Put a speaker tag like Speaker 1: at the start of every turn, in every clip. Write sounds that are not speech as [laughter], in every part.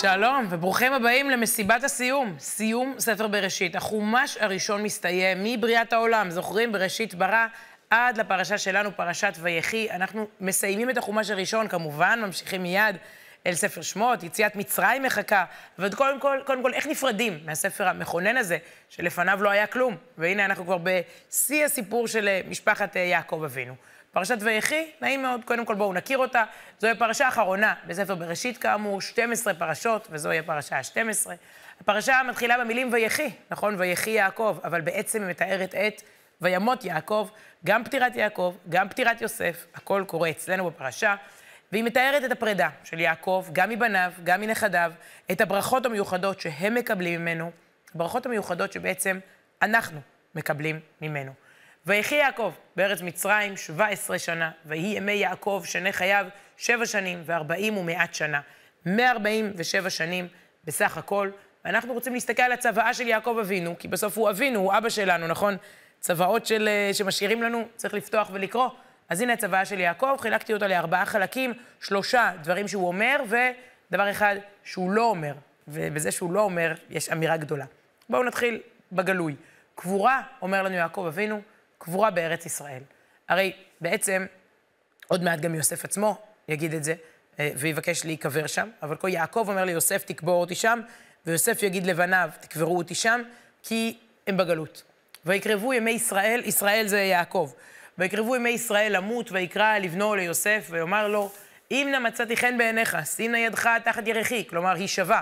Speaker 1: שלום, וברוכים הבאים למסיבת הסיום, סיום ספר בראשית. החומש הראשון מסתיים מבריאת העולם, זוכרים? בראשית ברא עד לפרשה שלנו, פרשת ויחי. אנחנו מסיימים את החומש הראשון, כמובן, ממשיכים מיד אל ספר שמות, יציאת מצרים מחכה. אבל קודם כל, קודם כל, איך נפרדים מהספר המכונן הזה, שלפניו לא היה כלום? והנה אנחנו כבר בשיא הסיפור של אה, משפחת אה, יעקב אבינו. פרשת ויחי, נעים מאוד, קודם כל בואו נכיר אותה. זוהי הפרשה האחרונה בספר בראשית, כאמור, 12 פרשות, וזוהי הפרשה ה-12. הפרשה מתחילה במילים ויחי, נכון? ויחי יעקב, אבל בעצם היא מתארת את וימות יעקב, גם פטירת יעקב, גם פטירת יוסף, הכל קורה אצלנו בפרשה. והיא מתארת את הפרידה של יעקב, גם מבניו, גם מנכדיו, את הברכות המיוחדות שהם מקבלים ממנו, הברכות המיוחדות שבעצם אנחנו מקבלים ממנו. ויחי יעקב בארץ מצרים 17 שנה, ויהי ימי יעקב שני חייו שבע שנים וארבעים ומעט שנה. 147 שנים בסך הכל. ואנחנו רוצים להסתכל על הצוואה של יעקב אבינו, כי בסוף הוא אבינו, הוא אבא שלנו, נכון? צוואות של, אה, שמשאירים לנו, צריך לפתוח ולקרוא. אז הנה הצוואה של יעקב, חילקתי אותה לארבעה חלקים, שלושה דברים שהוא אומר, ודבר אחד שהוא לא אומר. ובזה שהוא לא אומר, יש אמירה גדולה. בואו נתחיל בגלוי. קבורה, אומר לנו יעקב אבינו, קבורה בארץ ישראל. הרי בעצם, עוד מעט גם יוסף עצמו יגיד את זה, אה, ויבקש להיקבר שם, אבל כל יעקב אומר ליוסף, תקבור אותי שם, ויוסף יגיד לבניו, תקברו אותי שם, כי הם בגלות. ויקרבו ימי ישראל, ישראל זה יעקב. ויקרבו ימי ישראל למות, ויקרא לבנו ליוסף, ויאמר לו, אם נא מצאתי חן בעיניך, שים נא ידך תחת ירחי, כלומר, היא שווה,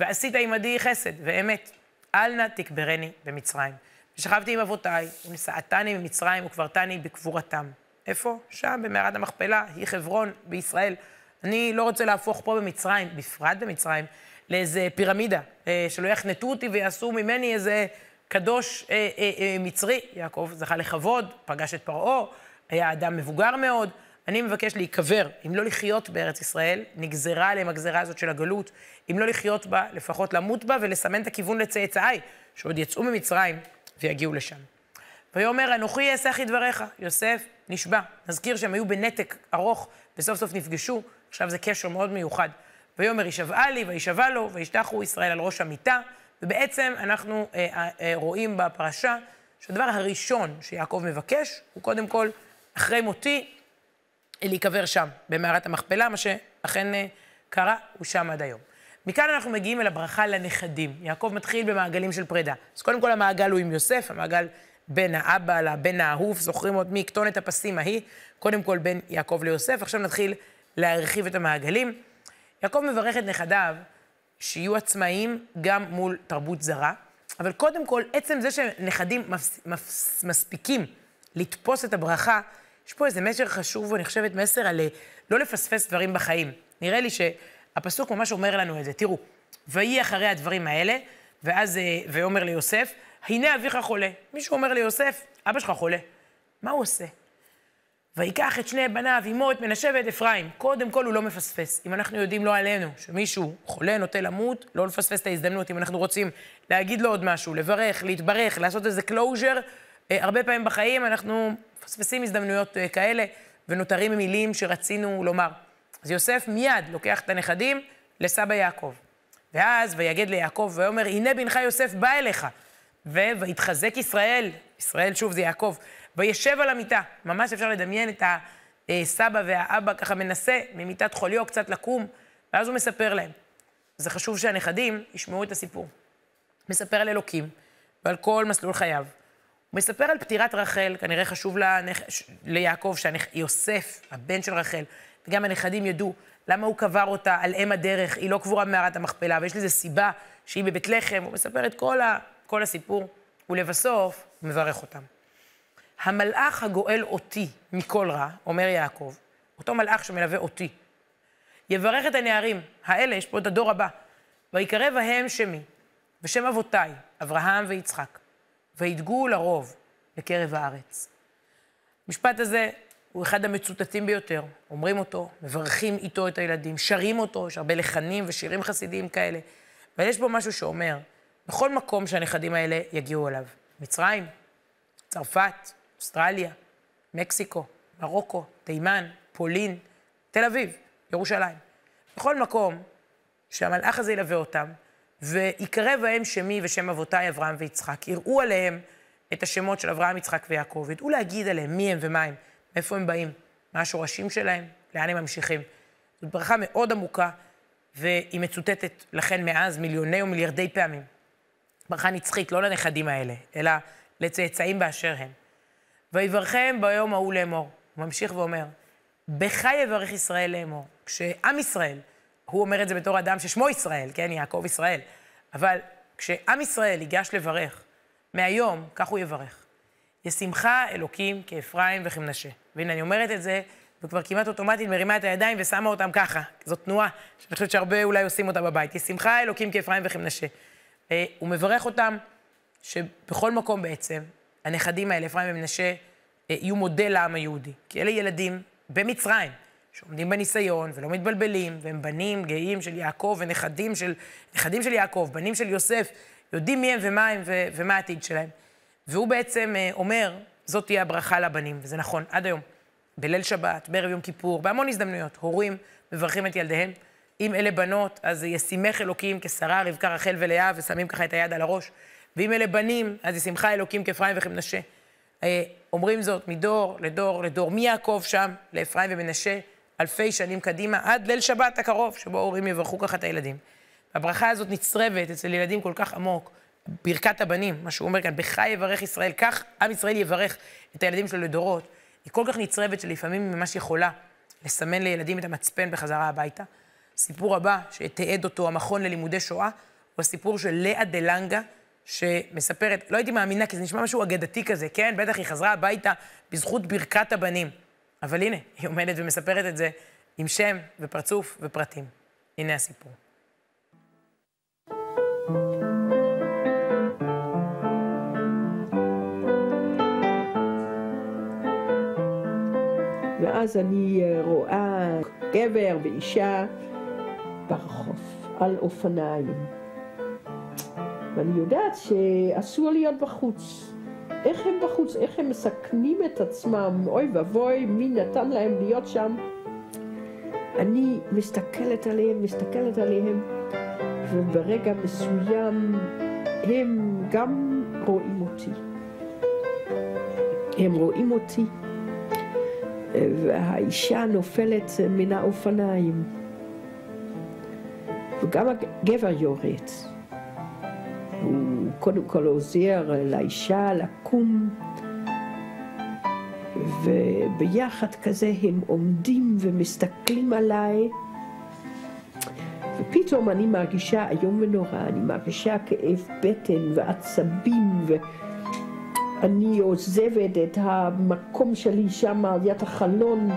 Speaker 1: ועשית עמדי חסד ואמת, אל נא תקברני במצרים. ושכבתי עם אבותיי, ונשאתני ממצרים וקברתני בקבורתם. איפה? שם, במערת המכפלה, היא חברון בישראל. אני לא רוצה להפוך פה במצרים, בפרט במצרים, לאיזה פירמידה, אה, שלא יחנטו אותי ויעשו ממני איזה קדוש אה, אה, אה, מצרי. יעקב זכה לכבוד, פגש את פרעה, היה אדם מבוגר מאוד. אני מבקש להיקבר, אם לא לחיות בארץ ישראל, נגזרה עליהם הגזרה הזאת של הגלות, אם לא לחיות בה, לפחות למות בה ולסמן את הכיוון לצאצאיי, שעוד יצאו ממצרים ויגיעו לשם. ויאמר, אנוכי אעשך דבריך. יוסף נשבע. נזכיר שהם היו בנתק ארוך, וסוף סוף נפגשו, עכשיו זה קשר מאוד מיוחד. ויאמר, הישבעה לי, וישבע לו, וישתחו ישראל על ראש המיטה. ובעצם אנחנו אה, אה, אה, רואים בפרשה שהדבר הראשון שיעקב מבקש, הוא קודם כל, אחרי מותי, להיקבר שם, במערת המכפלה, מה שאכן אה, קרה, הוא שם עד היום. מכאן אנחנו מגיעים אל הברכה לנכדים. יעקב מתחיל במעגלים של פרידה. אז קודם כל המעגל הוא עם יוסף, המעגל בין האבא לבן האהוב, זוכרים עוד מכתונת הפסים ההיא, קודם כל בין יעקב ליוסף. עכשיו נתחיל להרחיב את המעגלים. יעקב מברך את נכדיו שיהיו עצמאיים גם מול תרבות זרה, אבל קודם כל, עצם זה שנכדים מפס, מפס, מספיקים לתפוס את הברכה, יש פה איזה מסר חשוב, ואני חושבת מסר על אה, לא לפספס דברים בחיים. נראה לי שהפסוק ממש אומר לנו את זה. תראו, ויהי אחרי הדברים האלה, ואז, אה, ויאמר ליוסף, הנה אביך חולה. מישהו אומר ליוסף, אבא שלך חולה. מה הוא עושה? ויקח את שני בניו, אמו, את מנשה ואת אפרים. קודם כל הוא לא מפספס. אם אנחנו יודעים לא עלינו, שמישהו חולה, נוטה למות, לא לפספס את ההזדמנות. אם אנחנו רוצים להגיד לו עוד משהו, לברך, להתברך, לעשות איזה closure, אה, הרבה פעמים בחיים אנחנו מפספסים הזדמנויות אה, כאלה, ונותרים עם מילים שרצינו לומר. אז יוסף מיד לוקח את הנכדים לסבא יעקב. ואז ויגד ליעקב ויאמר, הנה בנך יוסף בא אליך. ויתחזק ישראל, ישראל שוב זה יעקב, וישב על המיטה. ממש אפשר לדמיין את הסבא והאבא ככה מנסה ממיטת חוליו קצת לקום, ואז הוא מספר להם. זה חשוב שהנכדים ישמעו את הסיפור. מספר על אלוקים ועל כל מסלול חייו. הוא מספר על פטירת רחל, כנראה חשוב לנכ... ליעקב שיוסף, הבן של רחל, וגם הנכדים ידעו למה הוא קבר אותה על אם הדרך, היא לא קבורה במערת המכפלה, ויש לזה סיבה שהיא בבית לחם, הוא מספר את כל, ה... כל הסיפור, ולבסוף הוא מברך אותם. המלאך הגואל אותי מכל רע, אומר יעקב, אותו מלאך שמלווה אותי, יברך את הנערים האלה, יש פה את הדור הבא, ויקרב ההם שמי, ושם אבותיי, אברהם ויצחק, וידגו לרוב בקרב הארץ. המשפט הזה הוא אחד המצוטטים ביותר. אומרים אותו, מברכים איתו את הילדים, שרים אותו, יש הרבה לחנים ושירים חסידיים כאלה. אבל יש בו משהו שאומר, בכל מקום שהנכדים האלה יגיעו אליו, מצרים, צרפת, אוסטרליה, מקסיקו, מרוקו, תימן, פולין, תל אביב, ירושלים. בכל מקום, שהמלאך הזה ילווה אותם, ויקרב בהם שמי ושם אבותיי אברהם ויצחק. יראו עליהם את השמות של אברהם, יצחק ויעקב, ידעו להגיד עליהם מי הם ומה הם, מאיפה הם באים, מה השורשים שלהם, לאן הם ממשיכים. זאת ברכה מאוד עמוקה, והיא מצוטטת לכן מאז מיליוני או מיליארדי פעמים. ברכה נצחית, לא לנכדים האלה, אלא לצאצאים באשר הם. ויברכם ביום ההוא לאמור. הוא ממשיך ואומר, בך יברך ישראל לאמור. כשעם ישראל, הוא אומר את זה בתור אדם ששמו ישראל, כן, יעקב ישראל, אבל כשעם ישראל ייגש לברך, מהיום, כך הוא יברך. ישמחה אלוקים כאפרים וכמנשה. והנה, אני אומרת את זה, וכבר כמעט אוטומטית מרימה את הידיים ושמה אותם ככה. זאת תנועה שאני חושבת שהרבה אולי עושים אותה בבית. ישמחה אלוקים כאפרים וכמנשה. אה, הוא מברך אותם שבכל מקום בעצם, הנכדים האלה, אפרים ומנשה, אה, יהיו מודל לעם היהודי. כי אלה ילדים במצרים, שעומדים בניסיון ולא מתבלבלים, והם בנים גאים של יעקב ונכדים של, נכדים של יעקב, בנים של יוסף, יודעים מי הם ומה הם ומה העתיד שלהם. והוא בעצם אה, אומר, זאת תהיה הברכה לבנים, וזה נכון, עד היום. בליל שבת, בערב יום כיפור, בהמון הזדמנויות, הורים מברכים את ילדיהם. אם אלה בנות, אז ישימך אלוקים כשרה, רבקה, רחל ולאה, ושמים ככה את היד על הראש. ואם אלה בנים, אז ישמחה אלוקים כאפרים וכמנשה. אה, אומרים זאת מדור לדור לדור, מיעקב שם לאפרים ומנשה, אלפי שנים קדימה, עד ליל שבת הקרוב, שבו ההורים יברכו ככה את הילדים. הברכה הזאת נצרבת אצל ילדים כל כך עמוק, ברכת הבנים, מה שהוא אומר כאן, בך יברך ישראל, כך עם ישראל יברך את הילדים שלו לדורות. היא כל כך נצרבת שלפעמים היא ממש יכולה לסמן לילדים את המצפן בחזרה הביתה. הסיפור הבא, שתיעד אותו המכון ללימודי שואה, הוא הסיפור של לאה דלנגה, שמספרת, לא הייתי מאמינה, כי זה נשמע משהו אגדתי כזה, כן? בטח היא חזרה הביתה בזכות ברכת הבנים. אבל הנה, היא עומדת ומספרת את זה עם שם ופרצוף ופרטים. הנה הסיפור.
Speaker 2: ואז אני אה, רואה גבר ואישה ברחוב, על אופניים. ואני יודעת שאסור להיות בחוץ. איך הם בחוץ? איך הם מסכנים את עצמם? אוי ואבוי, מי נתן להם להיות שם? אני מסתכלת עליהם, מסתכלת עליהם, וברגע מסוים הם גם רואים אותי. הם רואים אותי, והאישה נופלת מן האופניים, וגם הגבר יורד. הוא קודם כל עוזר לאישה לקום, וביחד כזה הם עומדים ומסתכלים עליי, ופתאום אני מרגישה איום ונורא, אני מרגישה כאב בטן ועצבים, ואני עוזבת את המקום שלי שם על יד החלון,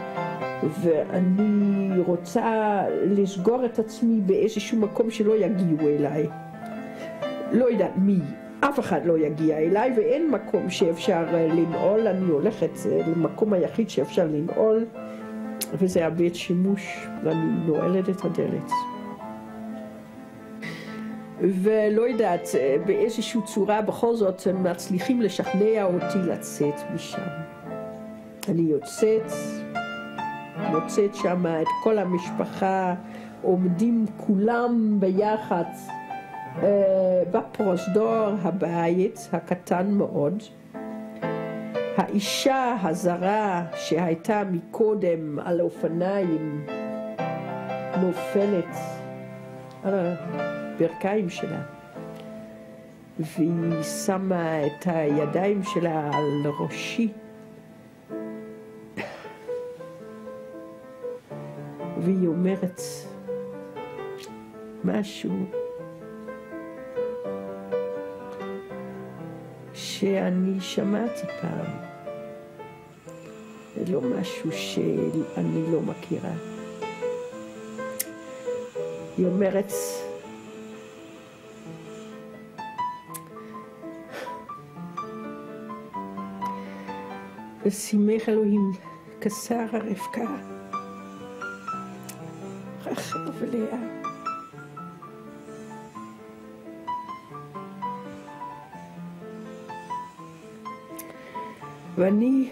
Speaker 2: ואני רוצה לסגור את עצמי באיזשהו מקום שלא יגיעו אליי. לא יודעת מי, אף אחד לא יגיע אליי ואין מקום שאפשר אה, לנעול, אני הולכת אה, למקום היחיד שאפשר לנעול וזה הבית שימוש ואני נועלת את הדלת. ולא יודעת, אה, באיזושהי צורה בכל זאת הם מצליחים לשכנע אותי לצאת משם. אני יוצאת, מוצאת שם את כל המשפחה, עומדים כולם ביחד אה, בפרוזדור הבית הקטן מאוד, האישה הזרה שהייתה מקודם על אופניים נופלת על הברכיים שלה והיא שמה את הידיים שלה על ראשי והיא אומרת משהו שאני שמעתי פעם. זה לא משהו שאני לא מכירה. היא אומרת, ושימח אלוהים כשר הרבקה, רחל ולאה. ואני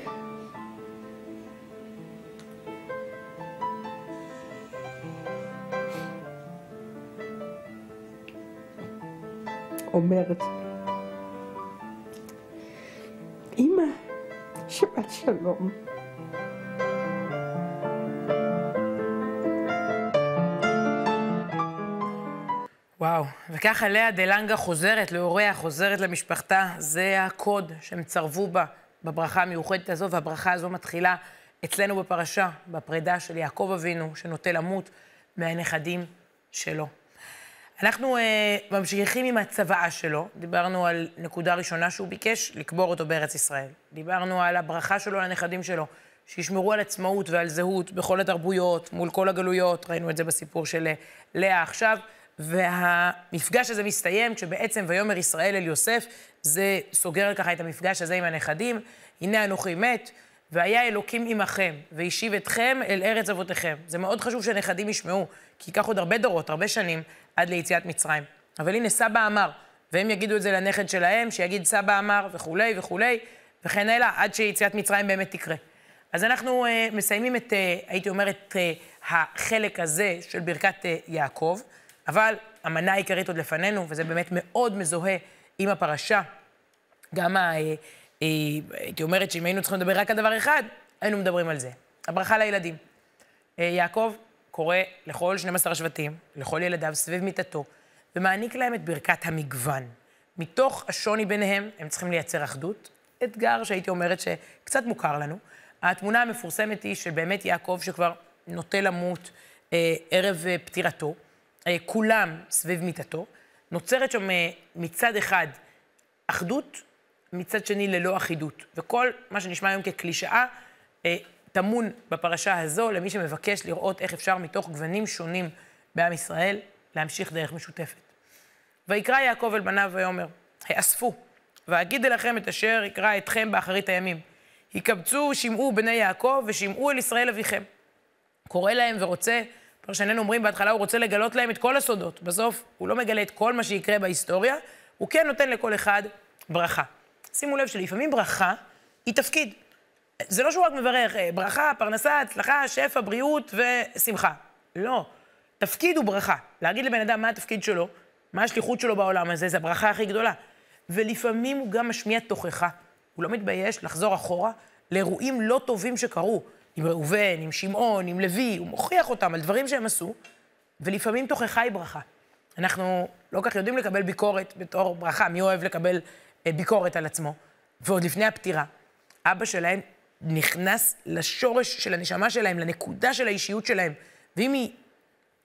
Speaker 2: אומרת, אמא, שבת שלום.
Speaker 1: וואו, וככה לאה דלנגה חוזרת להוריה, חוזרת למשפחתה, זה הקוד שהם צרבו בה בברכה המיוחדת הזו, והברכה הזו מתחילה אצלנו בפרשה, בפרידה של יעקב אבינו, שנוטה למות מהנכדים שלו. אנחנו אה, ממשיכים עם הצוואה שלו, דיברנו על נקודה ראשונה שהוא ביקש, לקבור אותו בארץ ישראל. דיברנו על הברכה שלו לנכדים שלו, שישמרו על עצמאות ועל זהות בכל התרבויות, מול כל הגלויות, ראינו את זה בסיפור של אה, לאה עכשיו. והמפגש הזה מסתיים כשבעצם ויאמר ישראל אל יוסף, זה סוגר ככה את המפגש הזה עם הנכדים. הנה אנוכי מת, והיה אלוקים עמכם, והשיב אתכם אל ארץ אבותיכם. זה מאוד חשוב שהנכדים ישמעו, כי ייקח עוד הרבה דורות, הרבה שנים, עד ליציאת מצרים. אבל הנה סבא אמר, והם יגידו את זה לנכד שלהם, שיגיד סבא אמר וכולי וכולי, וכן הלאה, עד שיציאת מצרים באמת תקרה. אז אנחנו uh, מסיימים את, uh, הייתי אומרת, uh, החלק הזה של ברכת uh, יעקב. אבל המנה העיקרית עוד לפנינו, וזה באמת מאוד מזוהה עם הפרשה. גם, ה, אה, אה, הייתי אומרת שאם היינו צריכים לדבר רק על דבר אחד, היינו מדברים על זה. הברכה לילדים. אה, יעקב קורא לכל 12 השבטים, לכל ילדיו, סביב מיטתו, ומעניק להם את ברכת המגוון. מתוך השוני ביניהם, הם צריכים לייצר אחדות. אתגר שהייתי אומרת שקצת מוכר לנו. התמונה המפורסמת היא שבאמת יעקב, שכבר נוטה למות אה, ערב אה, פטירתו, אה, כולם סביב מיטתו, נוצרת שם אה, מצד אחד אחדות, מצד שני ללא אחידות. וכל מה שנשמע היום כקלישאה, אה, טמון בפרשה הזו למי שמבקש לראות איך אפשר מתוך גוונים שונים בעם ישראל להמשיך דרך משותפת. ויקרא יעקב אל בניו ויאמר, האספו, ואגיד אליכם את אשר יקרא אתכם באחרית הימים. יקבצו, שמעו בני יעקב, ושמעו אל ישראל אביכם. קורא להם ורוצה פרשנינו אומרים, בהתחלה הוא רוצה לגלות להם את כל הסודות. בסוף הוא לא מגלה את כל מה שיקרה בהיסטוריה, הוא כן נותן לכל אחד ברכה. שימו לב שלפעמים ברכה היא תפקיד. זה לא שהוא רק מברך, אה, ברכה, פרנסה, הצלחה, שפע, בריאות ושמחה. לא. תפקיד הוא ברכה. להגיד לבן אדם מה התפקיד שלו, מה השליחות שלו בעולם הזה, זה הברכה הכי גדולה. ולפעמים הוא גם משמיע תוכחה. הוא לא מתבייש לחזור אחורה לאירועים לא טובים שקרו. עם ראובן, עם שמעון, עם לוי, הוא מוכיח אותם על דברים שהם עשו, ולפעמים תוכחה היא ברכה. אנחנו לא כך יודעים לקבל ביקורת בתור ברכה, מי אוהב לקבל אה, ביקורת על עצמו? ועוד לפני הפטירה, אבא שלהם נכנס לשורש של הנשמה שלהם, לנקודה של האישיות שלהם, ואם היא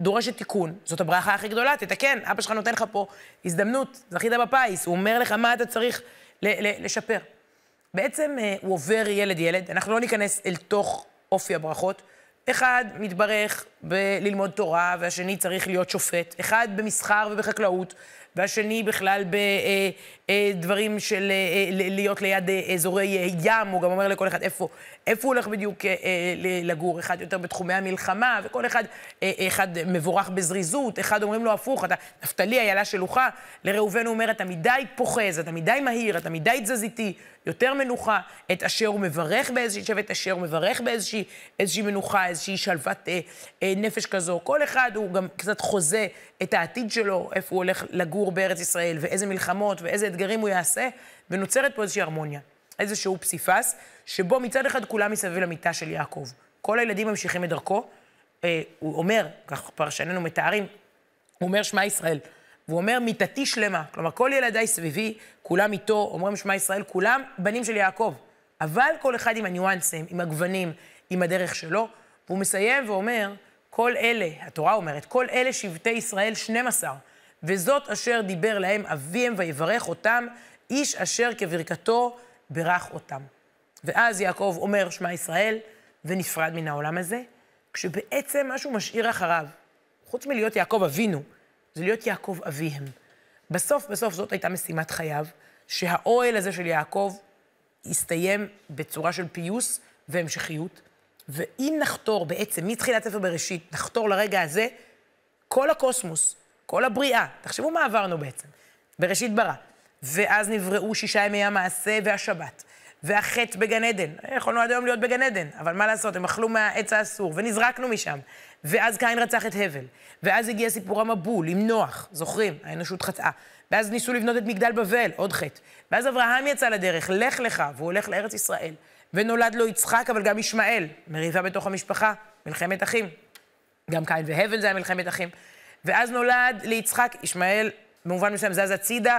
Speaker 1: דורשת תיקון, זאת הברכה הכי גדולה, תתקן, אבא שלך נותן לך פה הזדמנות, זכית בפיס, הוא אומר לך מה אתה צריך לשפר. בעצם אה, הוא עובר ילד-ילד, אנחנו לא ניכנס אל תוך אופי הברכות. אחד מתברך בללמוד תורה, והשני צריך להיות שופט. אחד במסחר ובחקלאות, והשני בכלל בדברים של להיות ליד אזורי ים, הוא גם אומר לכל אחד איפה, איפה הוא הולך בדיוק לגור, אחד יותר בתחומי המלחמה, וכל אחד, אחד מבורך בזריזות, אחד אומרים לו הפוך, אתה נפתלי איילה שלוחה, לראובן הוא אומר, אתה מדי פוחז, אתה מדי מהיר, אתה מדי תזזיתי, יותר מנוחה, את אשר הוא מברך באיזושהי שבט אשר הוא מברך באיזושהי איזושהי מנוחה, איזושהי שלוות אה, אה, נפש כזו. כל אחד הוא גם קצת חוזה את העתיד שלו, איפה הוא הולך לגור בארץ ישראל, ואיזה מלחמות ואיזה אתגרים הוא יעשה, ונוצרת פה איזושהי הרמוניה, איזשהו פסיפס, שבו מצד אחד כולם מסביב למיטה של יעקב. כל הילדים ממשיכים את דרכו. אה, הוא אומר, כך פרשנינו מתארים, הוא אומר שמע ישראל. והוא אומר, מיתתי שלמה. כלומר, כל ילדיי סביבי, כולם איתו, אומרים שמע ישראל, כולם בנים של יעקב. אבל כל אחד עם הניואנסים, עם הגוונים, עם הדרך שלו. והוא מסיים ואומר, כל אלה, התורה אומרת, כל אלה שבטי ישראל 12, וזאת אשר דיבר להם אביהם ויברך אותם, איש אשר כברכתו ברך אותם. ואז יעקב אומר שמע ישראל, ונפרד מן העולם הזה, כשבעצם מה שהוא משאיר אחריו, חוץ מלהיות יעקב אבינו, זה להיות יעקב אביהם. בסוף, בסוף זאת הייתה משימת חייו, שהאוהל הזה של יעקב יסתיים בצורה של פיוס והמשכיות. ואם נחתור בעצם, מתחילת ספר בראשית, נחתור לרגע הזה, כל הקוסמוס, כל הבריאה, תחשבו מה עברנו בעצם. בראשית ברא. ואז נבראו שישה ימי המעשה והשבת. והחטא בגן עדן. יכולנו עד היום להיות בגן עדן, אבל מה לעשות, הם אכלו מהעץ האסור, ונזרקנו משם. ואז קין רצח את הבל, ואז הגיע סיפור המבול עם נוח, זוכרים? האנושות חטאה. ואז ניסו לבנות את מגדל בבל, עוד חטא. ואז אברהם יצא לדרך, לך לך, והוא הולך לארץ ישראל. ונולד לו יצחק, אבל גם ישמעאל, מריבה בתוך המשפחה, מלחמת אחים. גם קין והבל זה היה מלחמת אחים. ואז נולד ליצחק, ישמעאל במובן מסוים זז הצידה,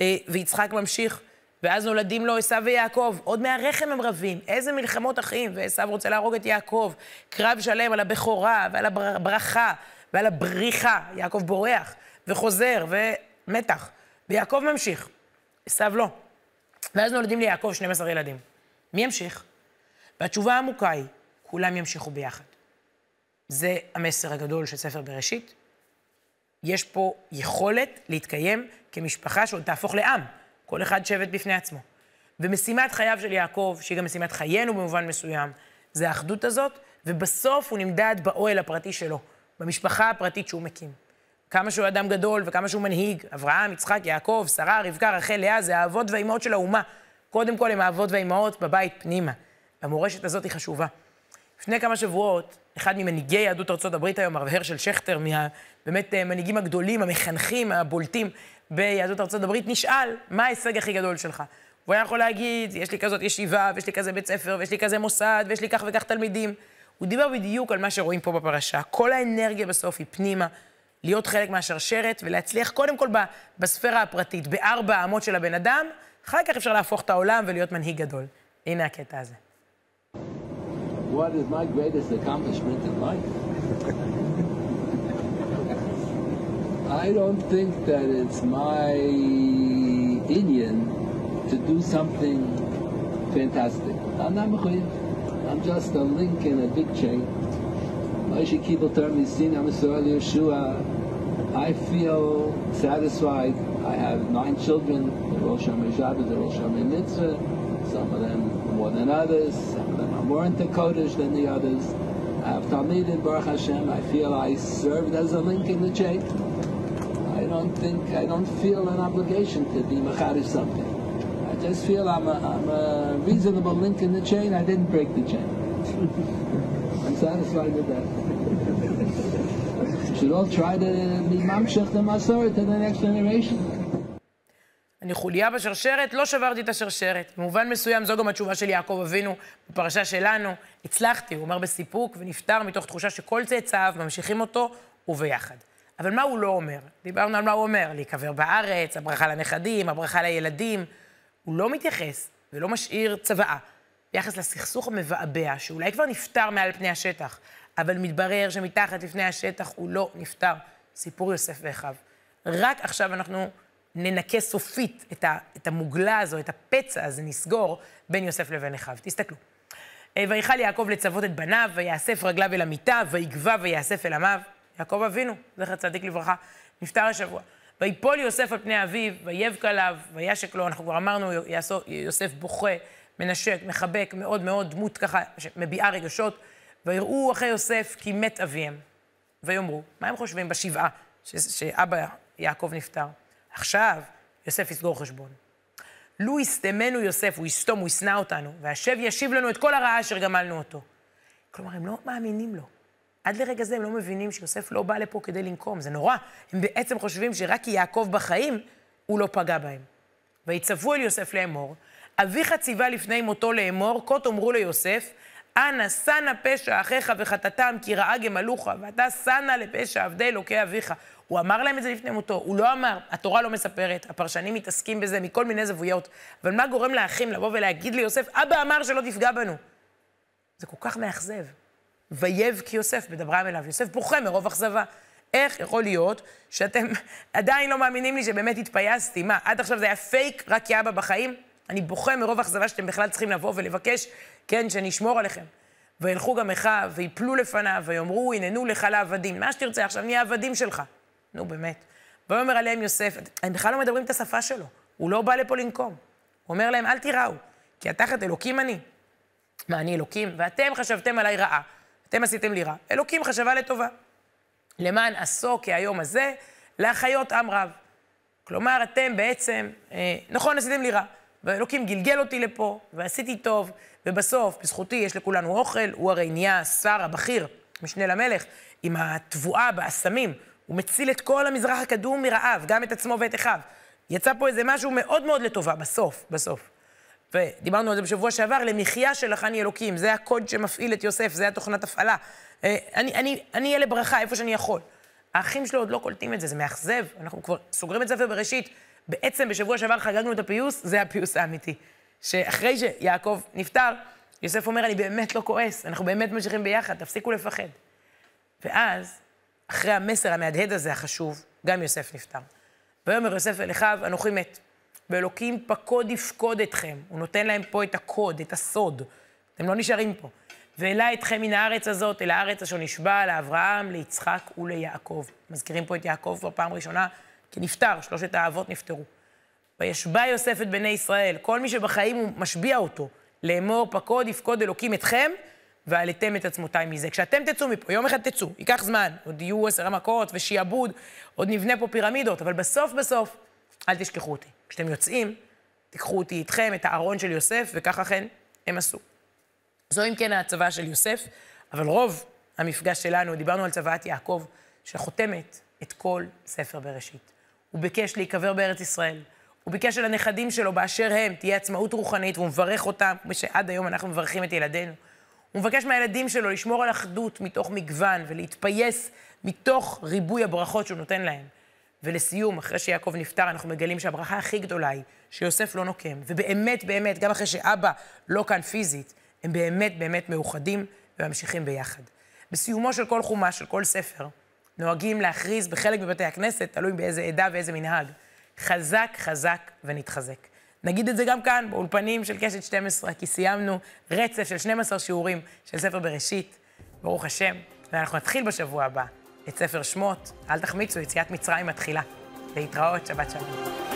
Speaker 1: אה, ויצחק ממשיך. ואז נולדים לו עשו ויעקב, עוד מהרחם הם רבים, איזה מלחמות אחים, ועשו רוצה להרוג את יעקב, קרב שלם על הבכורה ועל הברכה ועל הבריחה, יעקב בורח וחוזר ומתח, ויעקב ממשיך, עשו לא. ואז נולדים ליעקב 12 ילדים. מי ימשיך? והתשובה העמוקה היא, כולם ימשיכו ביחד. זה המסר הגדול של ספר בראשית. יש פה יכולת להתקיים כמשפחה שעוד תהפוך לעם. כל אחד שבט בפני עצמו. ומשימת חייו של יעקב, שהיא גם משימת חיינו במובן מסוים, זה האחדות הזאת, ובסוף הוא נמדד באוהל הפרטי שלו, במשפחה הפרטית שהוא מקים. כמה שהוא אדם גדול וכמה שהוא מנהיג, אברהם, יצחק, יעקב, שרה, רבקה, רחל, לאה, זה האבות והאימהות של האומה. קודם כל הם האבות והאימהות בבית פנימה. והמורשת הזאת היא חשובה. לפני כמה שבועות, אחד ממנהיגי יהדות ארצות הברית היום, הרב הרשל שכטר, מה, באמת אה, מנהיגים הגדולים, המחנכים, הבולטים ביהדות ארצות הברית, נשאל, מה ההישג הכי גדול שלך? הוא היה יכול להגיד, יש לי כזאת ישיבה, ויש לי כזה בית ספר, ויש לי כזה מוסד, ויש לי כך וכך תלמידים. הוא דיבר בדיוק על מה שרואים פה בפרשה. כל האנרגיה בסוף היא פנימה, להיות חלק מהשרשרת ולהצליח קודם כל בספירה הפרטית, בארבע האמות של הבן אדם, אחר כך אפשר להפוך את העולם ולהיות מנהיג גדול. הנה הקטע הזה.
Speaker 3: I don't think that it's my Indian to do something fantastic. I'm not I'm just a link in a big chain. Moshe Kibbel told me, seen Yeshua. I feel satisfied. I have nine children. Shamay Shabbat, they're all Shamay Mitzvah. Some of them more than others. Some of them are more into Kodesh than the others. I have Talmud Baruch Hashem. I feel I served as a link in the chain. I don't think, I don't feel an obligation to be machadish something. I just feel I'm a, I'm a reasonable link in the chain. I didn't break the chain. [laughs] I'm satisfied with that. Should all try to be mamshach the masorah to the next generation.
Speaker 1: אני חוליה בשרשרת, לא שברתי את השרשרת. במובן מסוים זו גם התשובה של יעקב אבינו בפרשה שלנו. הצלחתי, הוא אומר בסיפוק, ונפטר מתוך תחושה שכל צאצאיו ממשיכים אותו וביחד. אבל מה הוא לא אומר? דיברנו על מה הוא אומר, להיקבר בארץ, הברכה לנכדים, הברכה לילדים. הוא לא מתייחס ולא משאיר צוואה ביחס לסכסוך המבעבע, שאולי כבר נפתר מעל פני השטח, אבל מתברר שמתחת לפני השטח הוא לא נפתר. סיפור יוסף ואחיו. רק עכשיו אנחנו ננקה סופית את, ה, את המוגלה הזו, את הפצע הזה, נסגור בין יוסף לבין אחיו. תסתכלו. אה, ויכל יעקב לצוות את בניו, ויאסף רגליו אל המיטה, ויגבה ויאסף אל עמיו. יעקב אבינו, זכר צדיק לברכה, נפטר השבוע. ויפול יוסף על פני אביו, ויבק עליו, וישק לו, אנחנו כבר אמרנו, יוסף בוכה, מנשק, מחבק, מאוד מאוד דמות ככה, מביעה רגשות. ויראו אחרי יוסף כי מת אביהם. ויאמרו, מה הם חושבים בשבעה, שאבא יעקב נפטר? עכשיו יוסף יסגור חשבון. לו יסתמנו יוסף, הוא יסתום, הוא ישנא אותנו, והשב ישיב לנו את כל הרעה אשר גמלנו אותו. כלומר, הם לא מאמינים לו. עד לרגע זה הם לא מבינים שיוסף לא בא לפה כדי לנקום, זה נורא. הם בעצם חושבים שרק כי יעקב בחיים, הוא לא פגע בהם. ויצוו אל יוסף לאמור, אביך ציווה לפני מותו לאמור, כה תאמרו ליוסף, אנא שנא פשע אחיך וחטאתם, כי רעה גמלוך, ואתה שנא לפשע עבדי אלוקי אביך. הוא אמר להם את זה לפני מותו, הוא לא אמר, התורה לא מספרת, הפרשנים מתעסקים בזה מכל מיני זוויות, אבל מה גורם לאחים לבוא ולהגיד ליוסף, אבא אמר שלא תפגע בנו? זה כל כך מאכזב. ויבכי יוסף בדברם אליו. יוסף בוכה מרוב אכזבה. איך יכול להיות שאתם [laughs] עדיין לא מאמינים לי שבאמת התפייסתי? מה, עד עכשיו זה היה פייק, רק כי אבא בחיים? אני בוכה מרוב אכזבה שאתם בכלל צריכים לבוא ולבקש, כן, שאני אשמור עליכם. וילכו גם אחיו, ויפלו לפניו, ויאמרו, הננו לך לעבדים. מה שתרצה, עכשיו נהיה עבדים שלך. נו, באמת. ויאמר עליהם יוסף, הם בכלל לא מדברים את השפה שלו, הוא לא בא לפה לנקום. הוא אומר להם, אל תיראו, כי התחת אלוקים אני. מה, אני אלוקים? ואתם חשבתם עליי רעה. אתם עשיתם לי רע. אלוקים חשבה לטובה. למען עשו כהיום הזה, להחיות עם רב. כלומר, אתם בעצם, אה, נכון, עשיתם לי רע, ואלוקים גלגל אותי לפה, ועשיתי טוב, ובסוף, בזכותי יש לכולנו אוכל, הוא הרי נהיה השר הבכיר, משנה למלך, עם התבואה באסמים. הוא מציל את כל המזרח הקדום מרעב, גם את עצמו ואת אחיו. יצא פה איזה משהו מאוד מאוד לטובה, בסוף, בסוף. ודיברנו על זה בשבוע שעבר, למחיה של לחני אלוקים. זה הקוד שמפעיל את יוסף, זה התוכנת הפעלה. אה, אני, אני, אני אהיה לברכה איפה שאני יכול. האחים שלו עוד לא קולטים את זה, זה מאכזב. אנחנו כבר סוגרים את ספר בראשית. בעצם בשבוע שעבר חגגנו את הפיוס, זה הפיוס האמיתי. שאחרי שיעקב נפטר, יוסף אומר, אני באמת לא כועס, אנחנו באמת ממשיכים ביחד, תפסיקו לפחד. ואז, אחרי המסר המהדהד הזה, החשוב, גם יוסף נפטר. ויאמר יוסף אל אחיו, אנוכי מת. ואלוקים פקוד יפקוד אתכם. הוא נותן להם פה את הקוד, את הסוד. אתם לא נשארים פה. והעלה אתכם מן הארץ הזאת אל הארץ אשר נשבע לאברהם, ליצחק וליעקב. מזכירים פה את יעקב כבר פעם ראשונה, כי נפטר, שלושת האבות נפטרו. וישבע יוסף את בני ישראל, כל מי שבחיים הוא משביע אותו, לאמור פקוד יפקוד אלוקים אתכם, ועליתם את עצמותיי מזה. כשאתם תצאו מפה, יום אחד תצאו, ייקח זמן, עוד יהיו עשר המכות ושיעבוד, עוד נבנה פה פירמידות, אבל בסוף בסוף, אל תשכחו אותי. כשאתם יוצאים, תיקחו אותי איתכם, את הארון של יוסף, וכך אכן הם עשו. זו אם כן ההצבה של יוסף, אבל רוב המפגש שלנו, דיברנו על צוואת יעקב, שחותמת את כל ספר בראשית. הוא ביקש להיקבר בארץ ישראל. הוא ביקש שלנכדים שלו באשר הם תהיה עצמאות רוחנית, והוא מברך אותם, כמו שעד היום אנחנו מברכים את ילדינו. הוא מבקש מהילדים שלו לשמור על אחדות מתוך מגוון ולהתפייס מתוך ריבוי הברכות שהוא נותן להם. ולסיום, אחרי שיעקב נפטר, אנחנו מגלים שהברכה הכי גדולה היא שיוסף לא נוקם. ובאמת, באמת, גם אחרי שאבא לא כאן פיזית, הם באמת באמת מאוחדים וממשיכים ביחד. בסיומו של כל חומש, של כל ספר, נוהגים להכריז בחלק מבתי הכנסת, תלוי באיזה עדה ואיזה מנהג, חזק, חזק ונתחזק. נגיד את זה גם כאן, באולפנים של קשת 12, כי סיימנו רצף של 12 שיעורים של ספר בראשית, ברוך השם, ואנחנו נתחיל בשבוע הבא את ספר שמות. אל תחמיצו, יציאת מצרים מתחילה. להתראות, שבת שלום.